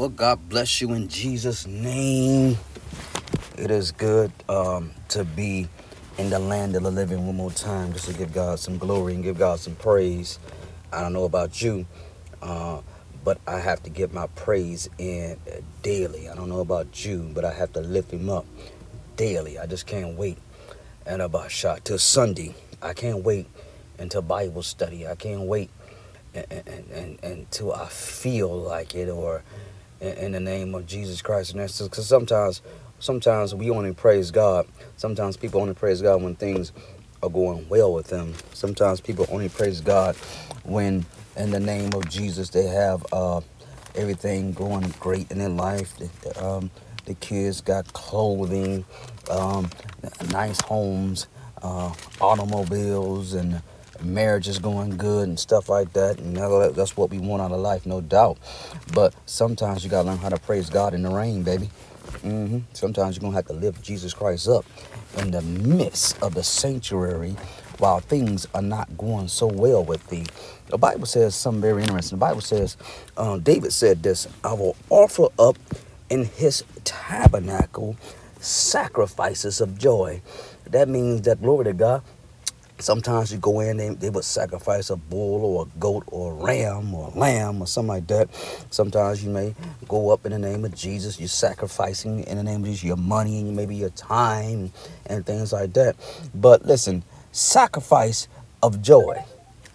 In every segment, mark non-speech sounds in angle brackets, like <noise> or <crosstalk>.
Well, God bless you in Jesus' name. It is good um, to be in the land of the living one more time, just to give God some glory and give God some praise. I don't know about you, uh, but I have to get my praise in daily. I don't know about you, but I have to lift Him up daily. I just can't wait. And about shot till Sunday. I can't wait until Bible study. I can't wait and, and, and, until I feel like it or in, in the name of Jesus Christ. And that's because sometimes, sometimes we only praise God. Sometimes people only praise God when things are going well with them. Sometimes people only praise God when, in the name of Jesus, they have uh, everything going great in their life. Um, the kids got clothing, um, nice homes, uh, automobiles, and marriage is going good and stuff like that. And that's what we want out of life, no doubt. But sometimes you got to learn how to praise God in the rain, baby. Mm-hmm. Sometimes you're going to have to lift Jesus Christ up in the midst of the sanctuary while things are not going so well with thee. The Bible says something very interesting. The Bible says, um, David said this I will offer up in his tabernacle sacrifices of joy. That means that, glory to God, Sometimes you go in, they, they would sacrifice a bull or a goat or a ram or a lamb or something like that. Sometimes you may go up in the name of Jesus. You're sacrificing in the name of Jesus your money and maybe your time and things like that. But listen, sacrifice of joy.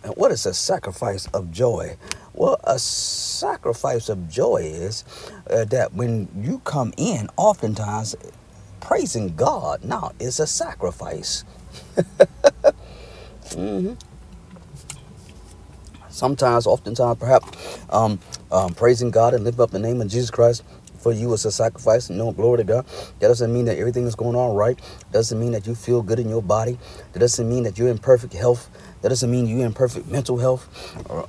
And what is a sacrifice of joy? Well, a sacrifice of joy is uh, that when you come in, oftentimes praising God now is a sacrifice. <laughs> Mm-hmm. Sometimes, oftentimes, perhaps um, um, praising God and lifting up the name of Jesus Christ for you as a sacrifice. No, glory to God. That doesn't mean that everything is going on right. Doesn't mean that you feel good in your body. That doesn't mean that you're in perfect health. That doesn't mean you're in perfect mental health.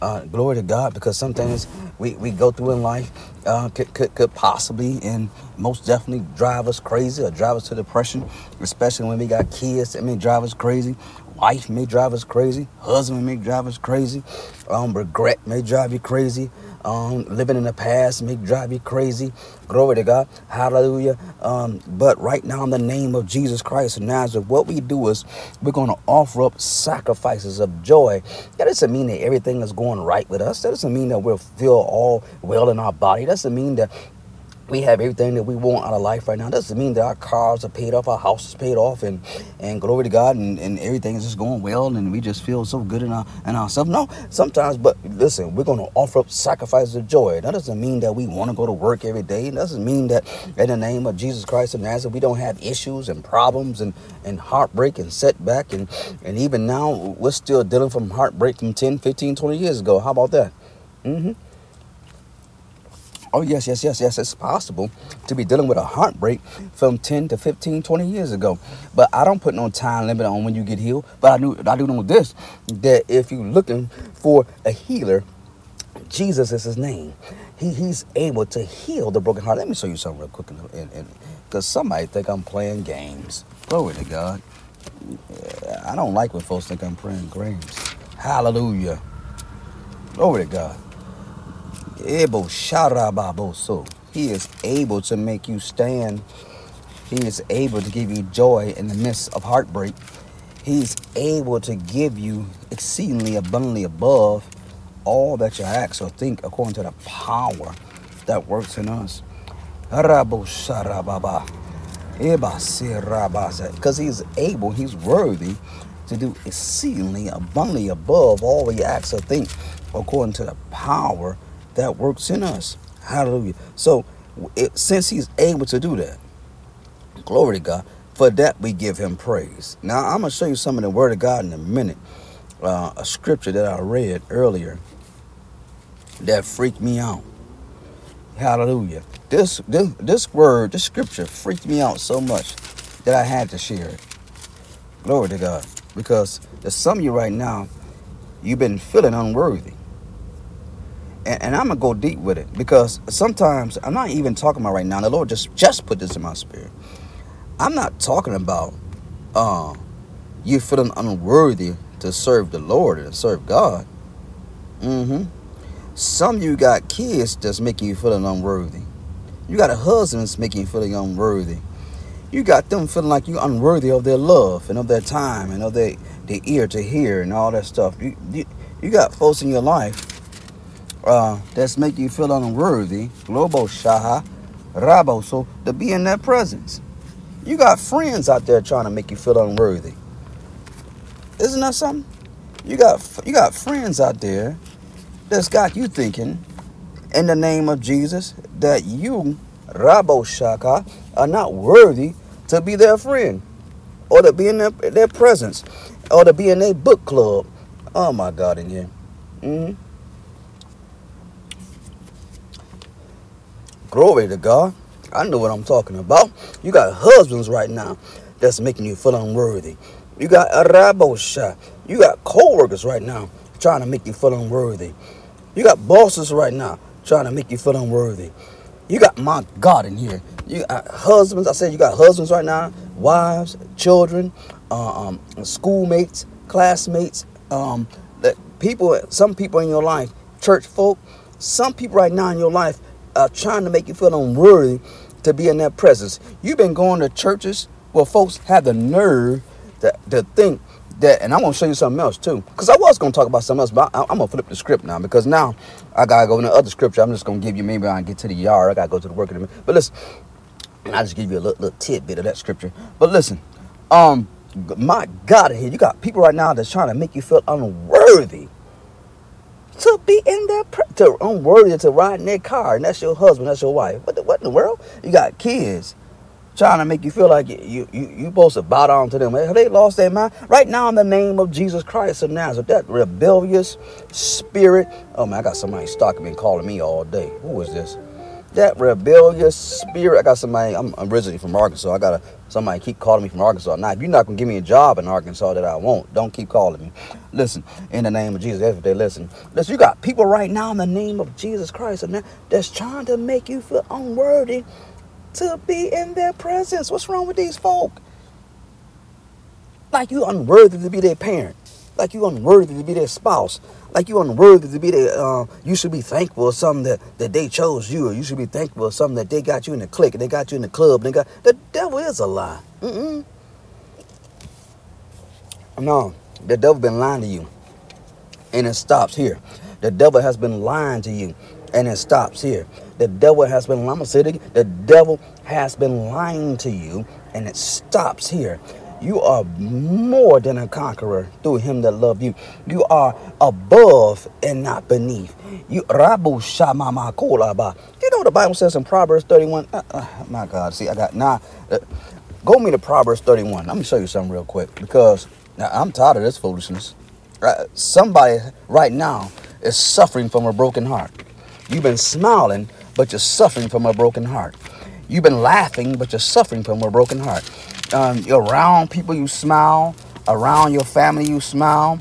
Uh, glory to God, because some things we, we go through in life uh, could, could, could possibly and most definitely drive us crazy or drive us to depression, especially when we got kids that may drive us crazy Wife may drive us crazy. Husband may drive us crazy. Um, regret may drive you crazy. Um, living in the past may drive you crazy. Glory to God. Hallelujah. Um, but right now, in the name of Jesus Christ of Nazareth, what we do is we're going to offer up sacrifices of joy. That doesn't mean that everything is going right with us. That doesn't mean that we'll feel all well in our body. That doesn't mean that we have everything that we want out of life right now. Doesn't mean that our cars are paid off, our house is paid off, and and glory to God, and, and everything is just going well, and we just feel so good in our in ourselves. No, sometimes, but listen, we're going to offer up sacrifices of joy. That doesn't mean that we want to go to work every day. It doesn't mean that in the name of Jesus Christ of Nazareth, we don't have issues and problems and and heartbreak and setback, and and even now we're still dealing from heartbreak from 10, 15, 20 years ago. How about that? Mm-hmm. Oh, yes, yes, yes, yes, it's possible to be dealing with a heartbreak from 10 to 15, 20 years ago. But I don't put no time limit on when you get healed. But I do, I do know this that if you're looking for a healer, Jesus is his name. He, he's able to heal the broken heart. Let me show you something real quick. Because somebody think I'm playing games. Glory to God. I don't like when folks think I'm playing games. Hallelujah. Glory to God. He is able to make you stand. He is able to give you joy in the midst of heartbreak. He is able to give you exceedingly abundantly above all that you ask or think according to the power that works in us. Because he's able, he's worthy to do exceedingly abundantly above all we ask or think according to the power that works in us. Hallelujah. So, it, since he's able to do that, glory to God, for that we give him praise. Now, I'm going to show you some of the word of God in a minute. Uh, a scripture that I read earlier that freaked me out. Hallelujah. This, this, this word, this scripture freaked me out so much that I had to share it. Glory to God. Because there's some of you right now, you've been feeling unworthy and, and I'm gonna go deep with it because sometimes I'm not even talking about right now. The Lord just just put this in my spirit. I'm not talking about uh, you feeling unworthy to serve the Lord and serve God. Mm-hmm. Some you got kids that's making you feeling unworthy. You got a husband that's making you feeling unworthy. You got them feeling like you're unworthy of their love and of their time and of their, their ear to hear and all that stuff. You, you, you got folks in your life uh, that's making you feel unworthy. Globo Shaha, Rabo, so to be in that presence. You got friends out there trying to make you feel unworthy. Isn't that something? You got you got friends out there that's got you thinking in the name of Jesus that you, Rabo Shaka, are not worthy to be their friend or to be in their, their presence or to be in their book club. Oh my God, in here. Mm-hmm. Glory to God. I know what I'm talking about. You got husbands right now that's making you feel unworthy. You got a rabo shot. You got co-workers right now trying to make you feel unworthy. You got bosses right now trying to make you feel unworthy. You got my God in here. You got husbands. I said you got husbands right now, wives, children, uh, um, schoolmates, classmates, um, that people. Some people in your life, church folk. Some people right now in your life are trying to make you feel unworthy to be in their presence. You've been going to churches where folks have the nerve to, to think that, and I'm gonna show you something else too, because I was gonna talk about something else, but I, am gonna flip the script now because now I gotta go into other scripture. I'm just gonna give you maybe I get to the yard. I gotta go to the work in a minute. But listen, I just give you a little, little tidbit of that scripture. But listen, um, my God, here you got people right now that's trying to make you feel unworthy to be in their pre- to unworthy to ride in their car, and that's your husband, that's your wife. What the, what in the world? You got kids trying to make you feel like you you you, supposed to bow down to them. Have they lost their mind? Right now, in the name of Jesus Christ of Nazareth, that rebellious spirit. Oh man, I got somebody stalking me calling me all day. Who is this? That rebellious spirit. I got somebody. I'm originally from Arkansas. I got a somebody keep calling me from Arkansas. Now, if you're not gonna give me a job in Arkansas that I won't, don't keep calling me. Listen, in the name of Jesus, if they listen. Listen, you got people right now in the name of Jesus Christ and that's trying to make you feel unworthy to be in their presence. What's wrong with these folk? Like you unworthy to be their parent. Like you unworthy to be their spouse. Like you unworthy to be their, uh, you should be thankful for something that, that they chose you. Or you should be thankful for something that they got you in the clique. And they got you in the club. They got, the devil is a lie. Mm-mm. No, the devil been lying to you. And it stops here. The devil has been lying to you. And it stops here. The devil has been, I'm to say it again. The devil has been lying to you, and it stops here. You are more than a conqueror through him that loved you. You are above and not beneath. You Rabu Shamama. You know what the Bible says in Proverbs 31? Uh, uh, my God, see, I got now. Nah, uh, go me to Proverbs 31. Let me show you something real quick because now, I'm tired of this foolishness. Uh, somebody right now is suffering from a broken heart. You've been smiling but you're suffering from a broken heart. You've been laughing, but you're suffering from a broken heart. Um, you're around people, you smile. Around your family, you smile.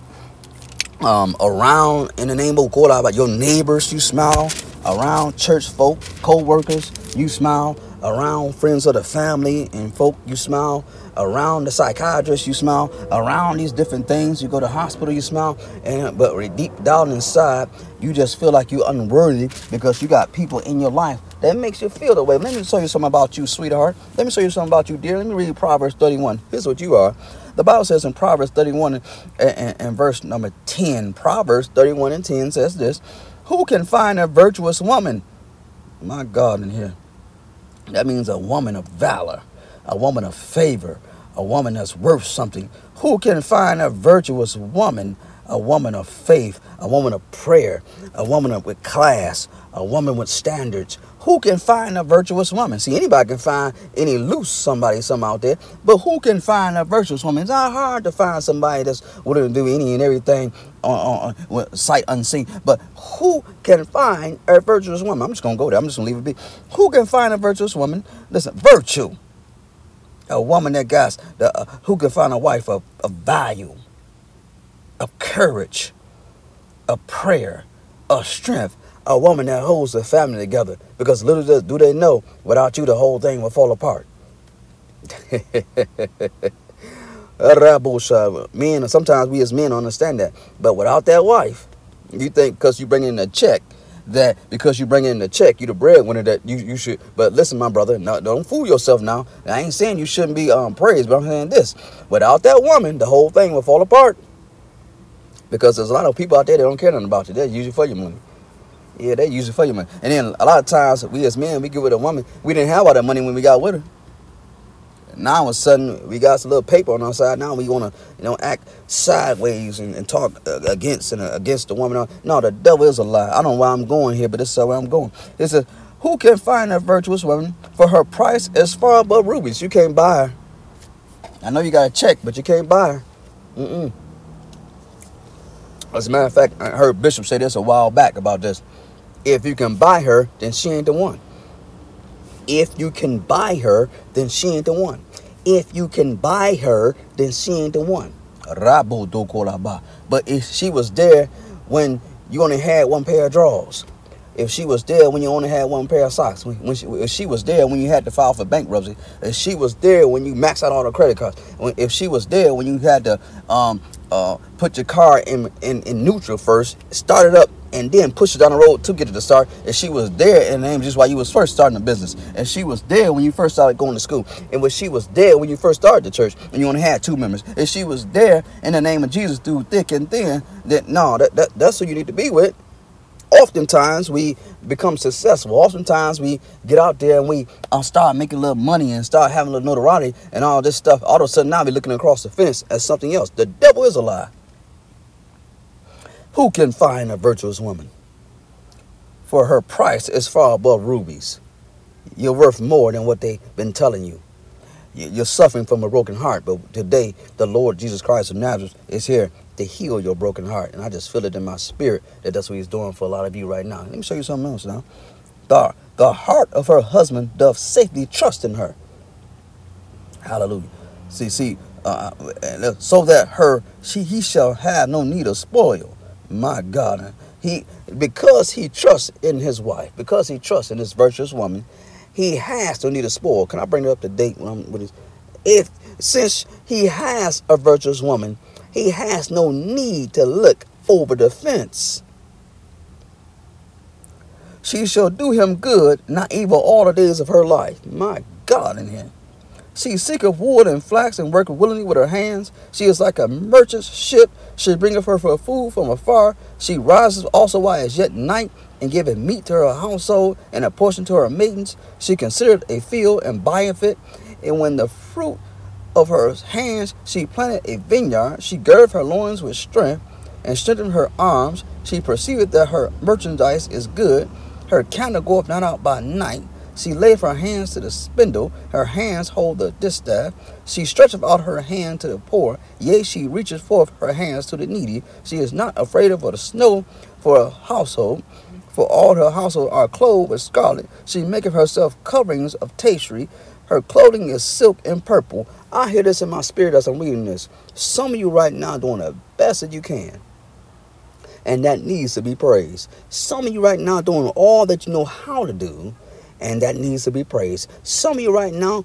Um, around, in the name of God, about your neighbors, you smile. Around church folk, co-workers, you smile. Around friends of the family and folk, you smile around the psychiatrist, you smile. Around these different things, you go to hospital, you smile. And but deep down inside, you just feel like you're unworthy because you got people in your life that makes you feel that way. Let me tell you something about you, sweetheart. Let me show you something about you, dear. Let me read Proverbs 31. Here's what you are. The Bible says in Proverbs 31 and, and, and verse number 10, Proverbs 31 and 10 says this Who can find a virtuous woman? My God, in here. That means a woman of valor a woman of favor, a woman that's worth something. Who can find a virtuous woman, a woman of faith, a woman of prayer, a woman with class, a woman with standards? Who can find a virtuous woman? See, anybody can find any loose somebody, some out there, but who can find a virtuous woman? It's not hard to find somebody that's willing to do any and everything on, on, on sight unseen. But who can find a virtuous woman? I'm just gonna go there. I'm just gonna leave it be. Who can find a virtuous woman? Listen, virtue a woman that got the, uh, who can find a wife of, of value, of courage, of prayer, of strength, a woman that holds the family together. Because little do they know, without you, the whole thing will fall apart. <laughs> men, sometimes we as men understand that. But without that wife, you think because you bring in a check that because you bring in the check, you the breadwinner that you, you should. But listen, my brother, no, don't fool yourself now. I ain't saying you shouldn't be um, praised, but I'm saying this: without that woman, the whole thing will fall apart. Because there's a lot of people out there that don't care nothing about you. They use you for your money. Yeah, they use it for your money. And then a lot of times we as men, we get with a woman, we didn't have all that money when we got with her. Now all of a sudden we got some little paper on our side. Now we want to, you know, act sideways and, and talk uh, against and uh, against the woman. No, the devil is a lie. I don't know why I'm going here, but this is where I'm going. It says, "Who can find a virtuous woman? For her price is far above rubies. You can't buy her. I know you got a check, but you can't buy her. Mm-mm. As a matter of fact, I heard Bishop say this a while back about this. If you can buy her, then she ain't the one. If you can buy her, then she ain't the one. If you can buy her, then she ain't the one. But if she was there when you only had one pair of drawers, if she was there when you only had one pair of socks, when, she, if she was there when you had to file for bankruptcy, if she was there when you maxed out all the credit cards, if she was there when you had to um, uh, put your car in, in, in neutral first, start it up, and then push it down the road to get it to start. And she was there and name just while you was first starting the business. And she was there when you first started going to school. And when she was there when you first started the church and you only had two members. And she was there in the name of Jesus through thick and thin. That no, that, that that's who you need to be with oftentimes we become successful. Oftentimes we get out there and we uh, start making a little money and start having a little notoriety and all this stuff. All of a sudden now we're looking across the fence as something else. The devil is a lie. Who can find a virtuous woman? For her price is far above rubies. You're worth more than what they've been telling you. You're suffering from a broken heart, but today the Lord Jesus Christ of Nazareth is here to heal your broken heart. And I just feel it in my spirit that that's what he's doing for a lot of you right now. Let me show you something else now. The, the heart of her husband doth safely trust in her. Hallelujah. See, see, uh, uh so that her she he shall have no need of spoil. My God, he because he trusts in his wife, because he trusts in this virtuous woman, he has no need of spoil. Can I bring it up to date when I'm? If since he has a virtuous woman, he has no need to look over the fence. She shall do him good, not evil, all the days of her life. My God in here. She seeketh wood and flax and worketh willingly with her hands. She is like a merchant's ship. She bringeth her for food from afar. She rises also while it's yet night and giveth meat to her household and a portion to her maidens. She considereth a field and buyeth it. And when the fruit of her hands she planted a vineyard. She girded her loins with strength and strengthened her arms. She perceived that her merchandise is good. Her candle goeth not out by night. She laid her hands to the spindle, her hands hold the distaff. She stretcheth out her hand to the poor, yea, she reacheth forth her hands to the needy. She is not afraid of the snow for a household, for all her household are clothed with scarlet. She maketh herself coverings of tapestry. Her clothing is silk and purple. I hear this in my spirit as I'm reading this. Some of you right now doing the best that you can. And that needs to be praised. Some of you right now doing all that you know how to do and that needs to be praised. Some of you right now,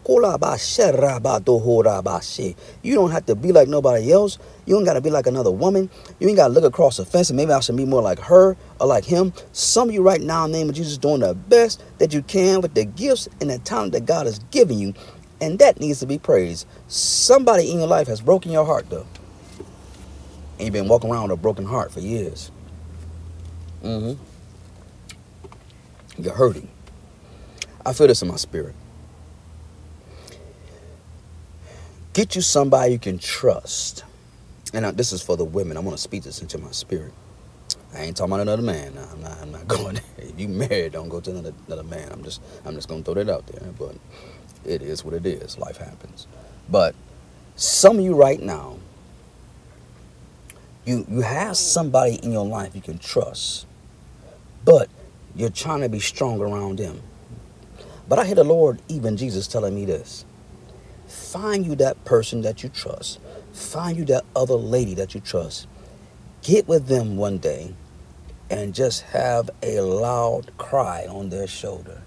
you don't have to be like nobody else. You don't got to be like another woman. You ain't got to look across the fence and maybe I should be more like her or like him. Some of you right now, in the name of Jesus, doing the best that you can with the gifts and the talent that God has given you. And that needs to be praised. Somebody in your life has broken your heart, though. And you've been walking around with a broken heart for years. Mm-hmm. You're hurting. I feel this in my spirit. Get you somebody you can trust. And this is for the women. I want to speak this into my spirit. I ain't talking about another man. I'm not. I'm not <laughs> going. There. If you married, don't go to another, another man. I'm just. I'm just gonna throw that out there. But it is what it is. Life happens. But some of you right now, you you have somebody in your life you can trust, but you're trying to be strong around them. But I hear the Lord, even Jesus, telling me this find you that person that you trust, find you that other lady that you trust, get with them one day and just have a loud cry on their shoulder.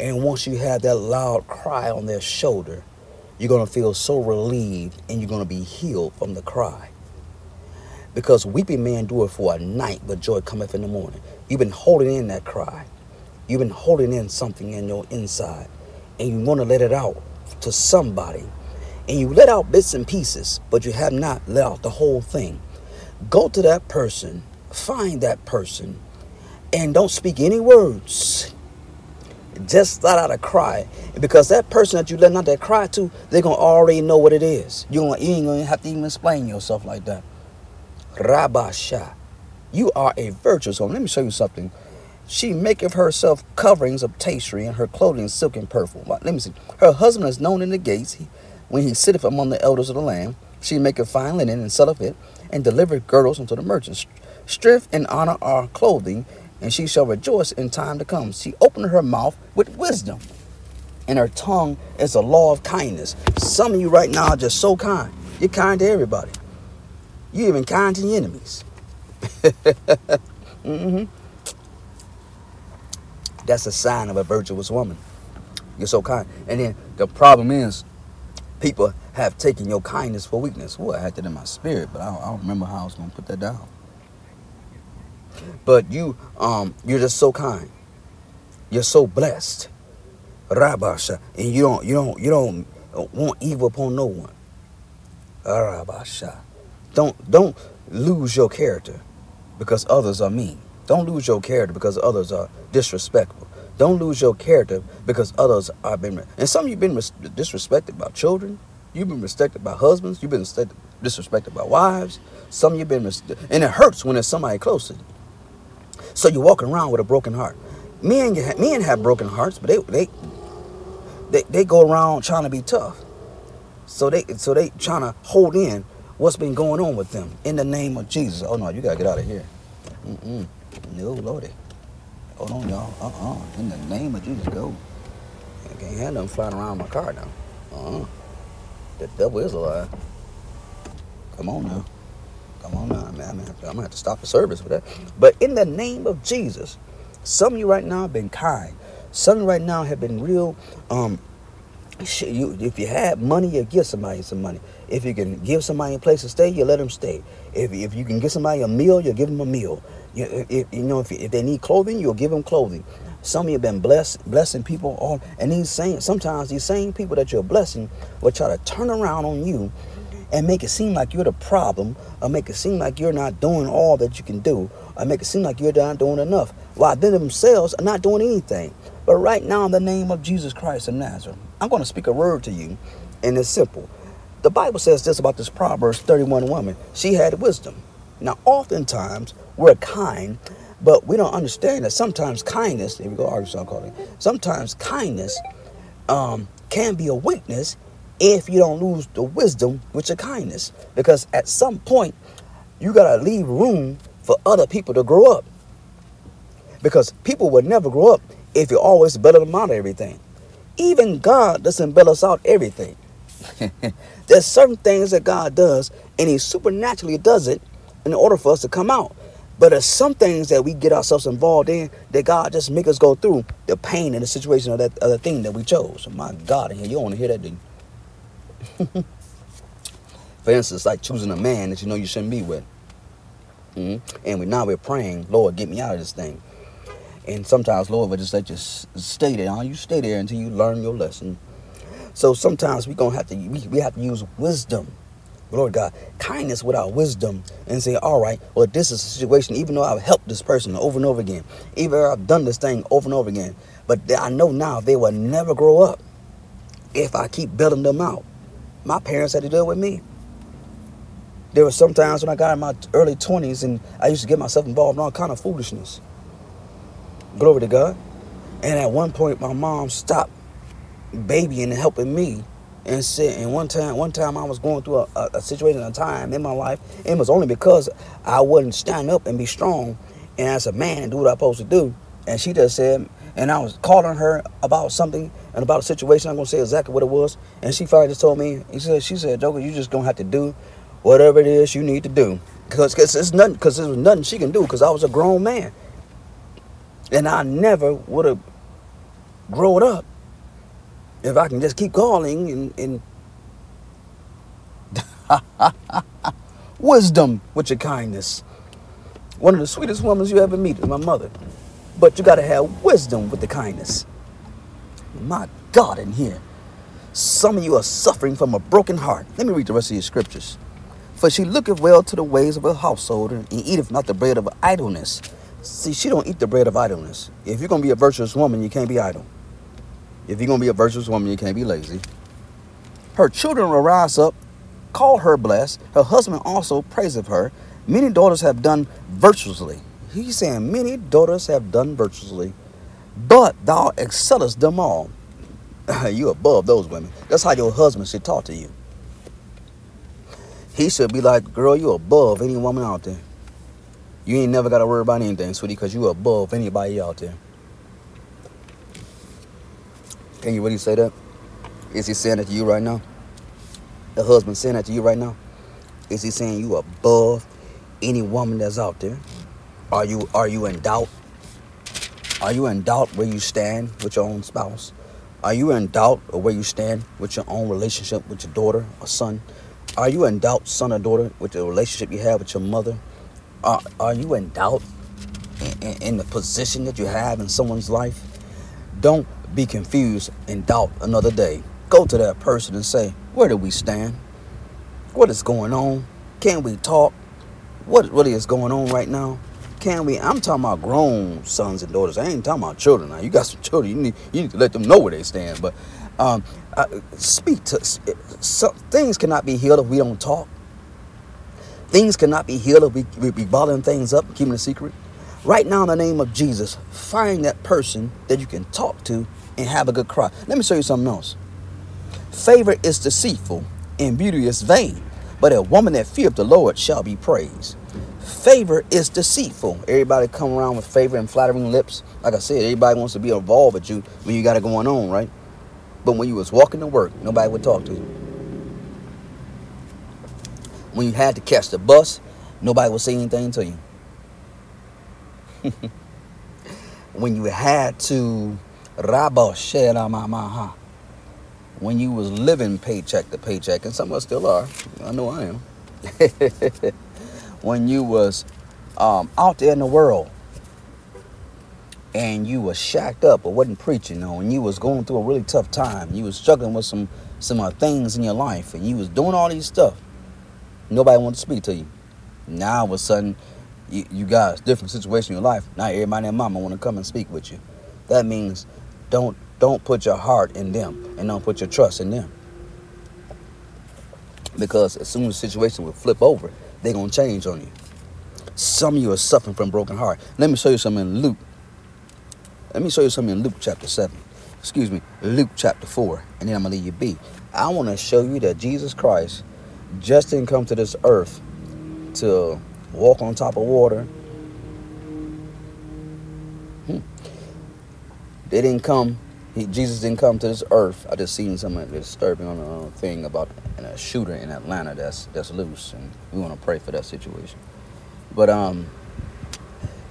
And once you have that loud cry on their shoulder, you're going to feel so relieved and you're going to be healed from the cry. Because weeping may endure for a night, but joy cometh in the morning. You've been holding in that cry. You've been holding in something in your inside, and you want to let it out to somebody. And you let out bits and pieces, but you have not let out the whole thing. Go to that person, find that person, and don't speak any words. Just let out a cry. Because that person that you letting out that cry to, they're gonna already know what it is. You, ain't gonna have to even explain yourself like that. Rabasha. You are a virtuous woman. Let me show you something. She maketh herself coverings of tapestry, and her clothing silk and purple. Let me see. Her husband is known in the gates he, when he sitteth among the elders of the land. She maketh fine linen and selleth it, and delivereth girdles unto the merchants. Strength and honor are clothing, and she shall rejoice in time to come. She opened her mouth with wisdom, and her tongue is a law of kindness. Some of you right now are just so kind. You're kind to everybody. You're even kind to your enemies. <laughs> mm-hmm. That's a sign of a virtuous woman. You're so kind. And then the problem is, people have taken your kindness for weakness. Well, I had that in my spirit, but I don't, I don't remember how I was going to put that down. But you, um, you're just so kind. You're so blessed, Rabasha, and you don't, you don't, you don't want evil upon no one. Rabasha. Don't, don't lose your character because others are mean. Don't lose your character because others are disrespectful. Don't lose your character because others are been. And some you've been disrespected by children. You've been respected by husbands. You've been disrespected by wives. Some you've been, and it hurts when there's somebody close to you. So you're walking around with a broken heart. Men, men have broken hearts, but they, they, they, they go around trying to be tough. So they, so they trying to hold in what's been going on with them in the name of Jesus. Oh no, you gotta get out of here. Mm-mm. No, Lordy. Hold on, y'all. Uh-uh. In the name of Jesus, go. I can't have them flying around my car now. Uh-uh. The devil is alive. Come on now. Come on now, man. I'm gonna have to stop the service for that. But in the name of Jesus, some of you right now have been kind. Some of you right now have been real. Um, you, if you have money, you give somebody some money. If you can give somebody a place to stay, you let them stay. If, if you can give somebody a meal, you give them a meal. You, if, you know, if, if they need clothing, you'll give them clothing. Some of you have been blessed, blessing people, all, and these same sometimes these same people that you're blessing will try to turn around on you and make it seem like you're the problem, or make it seem like you're not doing all that you can do, or make it seem like you're not doing enough, while they themselves are not doing anything. But right now, in the name of Jesus Christ of Nazareth, I'm going to speak a word to you, and it's simple. The Bible says this about this Proverbs 31 woman. She had wisdom. Now, oftentimes, we're kind, but we don't understand that sometimes kindness, here we go, Arkansas calling, sometimes kindness um, can be a weakness if you don't lose the wisdom with your kindness. Because at some point, you got to leave room for other people to grow up. Because people will never grow up if you always bail them out everything. Even God doesn't bail us out everything. <laughs> There's certain things that God does, and He supernaturally does it in order for us to come out. But there's some things that we get ourselves involved in that God just make us go through the pain and the situation of that other thing that we chose. My God, you don't want to hear that, do? <laughs> For instance, like choosing a man that you know you shouldn't be with. Mm-hmm. And we now we're praying, Lord, get me out of this thing. And sometimes Lord will just let you stay there. You stay there until you learn your lesson. So sometimes we're gonna have to we, we have to use wisdom. Lord God, kindness without wisdom and say, all right, well, this is a situation, even though I've helped this person over and over again, even though I've done this thing over and over again, but I know now they will never grow up if I keep building them out. My parents had to deal with me. There were some times when I got in my early 20s and I used to get myself involved in all kind of foolishness. Glory to God. And at one point, my mom stopped babying and helping me. And said, and one time, one time I was going through a, a, a situation, a time in my life. It was only because I wouldn't stand up and be strong, and as a man, do what I'm supposed to do. And she just said, and I was calling her about something and about a situation. I'm gonna say exactly what it was. And she finally just told me, he said, she said, Joker, you just gonna have to do whatever it is you need to do. Cause, cause it's nothing, cause there's nothing she can do. Cause I was a grown man, and I never would have grown up if I can just keep calling and, and <laughs> wisdom with your kindness. One of the sweetest women you ever meet is my mother. But you got to have wisdom with the kindness. My God, in here. Some of you are suffering from a broken heart. Let me read the rest of your scriptures. For she looketh well to the ways of her household, and eateth not the bread of idleness. See, she don't eat the bread of idleness. If you're gonna be a virtuous woman, you can't be idle. If you're gonna be a virtuous woman, you can't be lazy. Her children will rise up, call her blessed. Her husband also praiseth her. Many daughters have done virtuously. He's saying many daughters have done virtuously, but thou excellest them all. <laughs> you above those women. That's how your husband should talk to you. He should be like, girl, you above any woman out there. You ain't never got to worry about anything, sweetie, because you above anybody out there. Can you really say that? Is he saying that to you right now? The husband saying that to you right now? Is he saying you above any woman that's out there? Are you are you in doubt? Are you in doubt where you stand with your own spouse? Are you in doubt of where you stand with your own relationship with your daughter or son? Are you in doubt, son or daughter, with the relationship you have with your mother? Are, are you in doubt in, in, in the position that you have in someone's life? Don't be confused and doubt another day. Go to that person and say, Where do we stand? What is going on? Can we talk? What really is going on right now? Can we? I'm talking about grown sons and daughters. I ain't talking about children. Now you got some children. You need you need to let them know where they stand. But um, speak to things cannot be healed if we don't talk. Things cannot be healed if we, we be bottling things up, keeping a secret. Right now, in the name of Jesus, find that person that you can talk to and have a good cry. Let me show you something else. Favor is deceitful and beauty is vain, but a woman that feareth the Lord shall be praised. Favor is deceitful. Everybody come around with favor and flattering lips. Like I said, everybody wants to be involved with you when you got it going on, right? But when you was walking to work, nobody would talk to you. When you had to catch the bus, nobody would say anything to you. <laughs> when you had to when you was living paycheck to paycheck, and some of us still are. I know I am. <laughs> when you was um, out there in the world and you was shacked up or wasn't preaching or when you was going through a really tough time, you was struggling with some some uh, things in your life and you was doing all these stuff, nobody wanted to speak to you. Now all of a sudden, you, got different situation in your life. Now everybody and mama want to come and speak with you. That means don't don't put your heart in them and don't put your trust in them. Because as soon as the situation will flip over, they're to change on you. Some of you are suffering from broken heart. Let me show you something in Luke. Let me show you something in Luke chapter 7. Excuse me, Luke chapter 4. And then I'm to leave you be. I want to show you that Jesus Christ just didn't come to this earth to walk on top of water. Hmm. They didn't come he, Jesus didn't come to this earth. I just seen something disturbing on a thing about a shooter in Atlanta that's that's loose, and we want to pray for that situation. But um,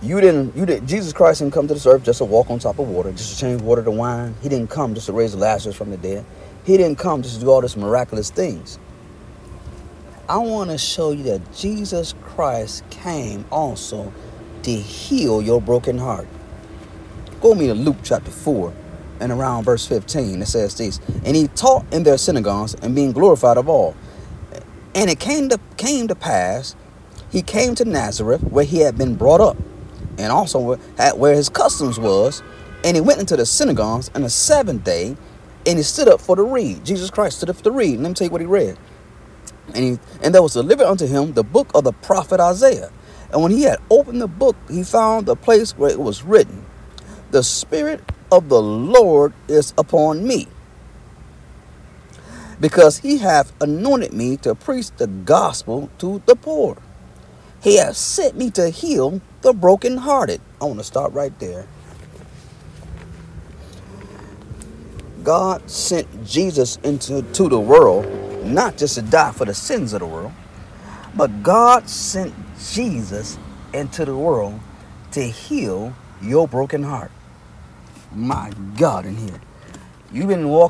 you didn't you did Jesus Christ didn't come to this earth just to walk on top of water, just to change water to wine. He didn't come just to raise Lazarus from the dead. He didn't come just to do all these miraculous things. I want to show you that Jesus Christ came also to heal your broken heart. Go me to Luke chapter 4 and around verse 15, it says this, and he taught in their synagogues and being glorified of all. And it came to came to pass, he came to Nazareth where he had been brought up, and also at where his customs was, and he went into the synagogues on the seventh day, and he stood up for the read. Jesus Christ stood up to read. Let me tell you what he read. And he and there was delivered unto him the book of the prophet Isaiah. And when he had opened the book, he found the place where it was written, The Spirit of the Lord is upon me, because he hath anointed me to preach the gospel to the poor. He hath sent me to heal the brokenhearted. I want to start right there. God sent Jesus into to the world, not just to die for the sins of the world, but God sent Jesus into the world to heal your broken heart. My God, in here. You've been walking.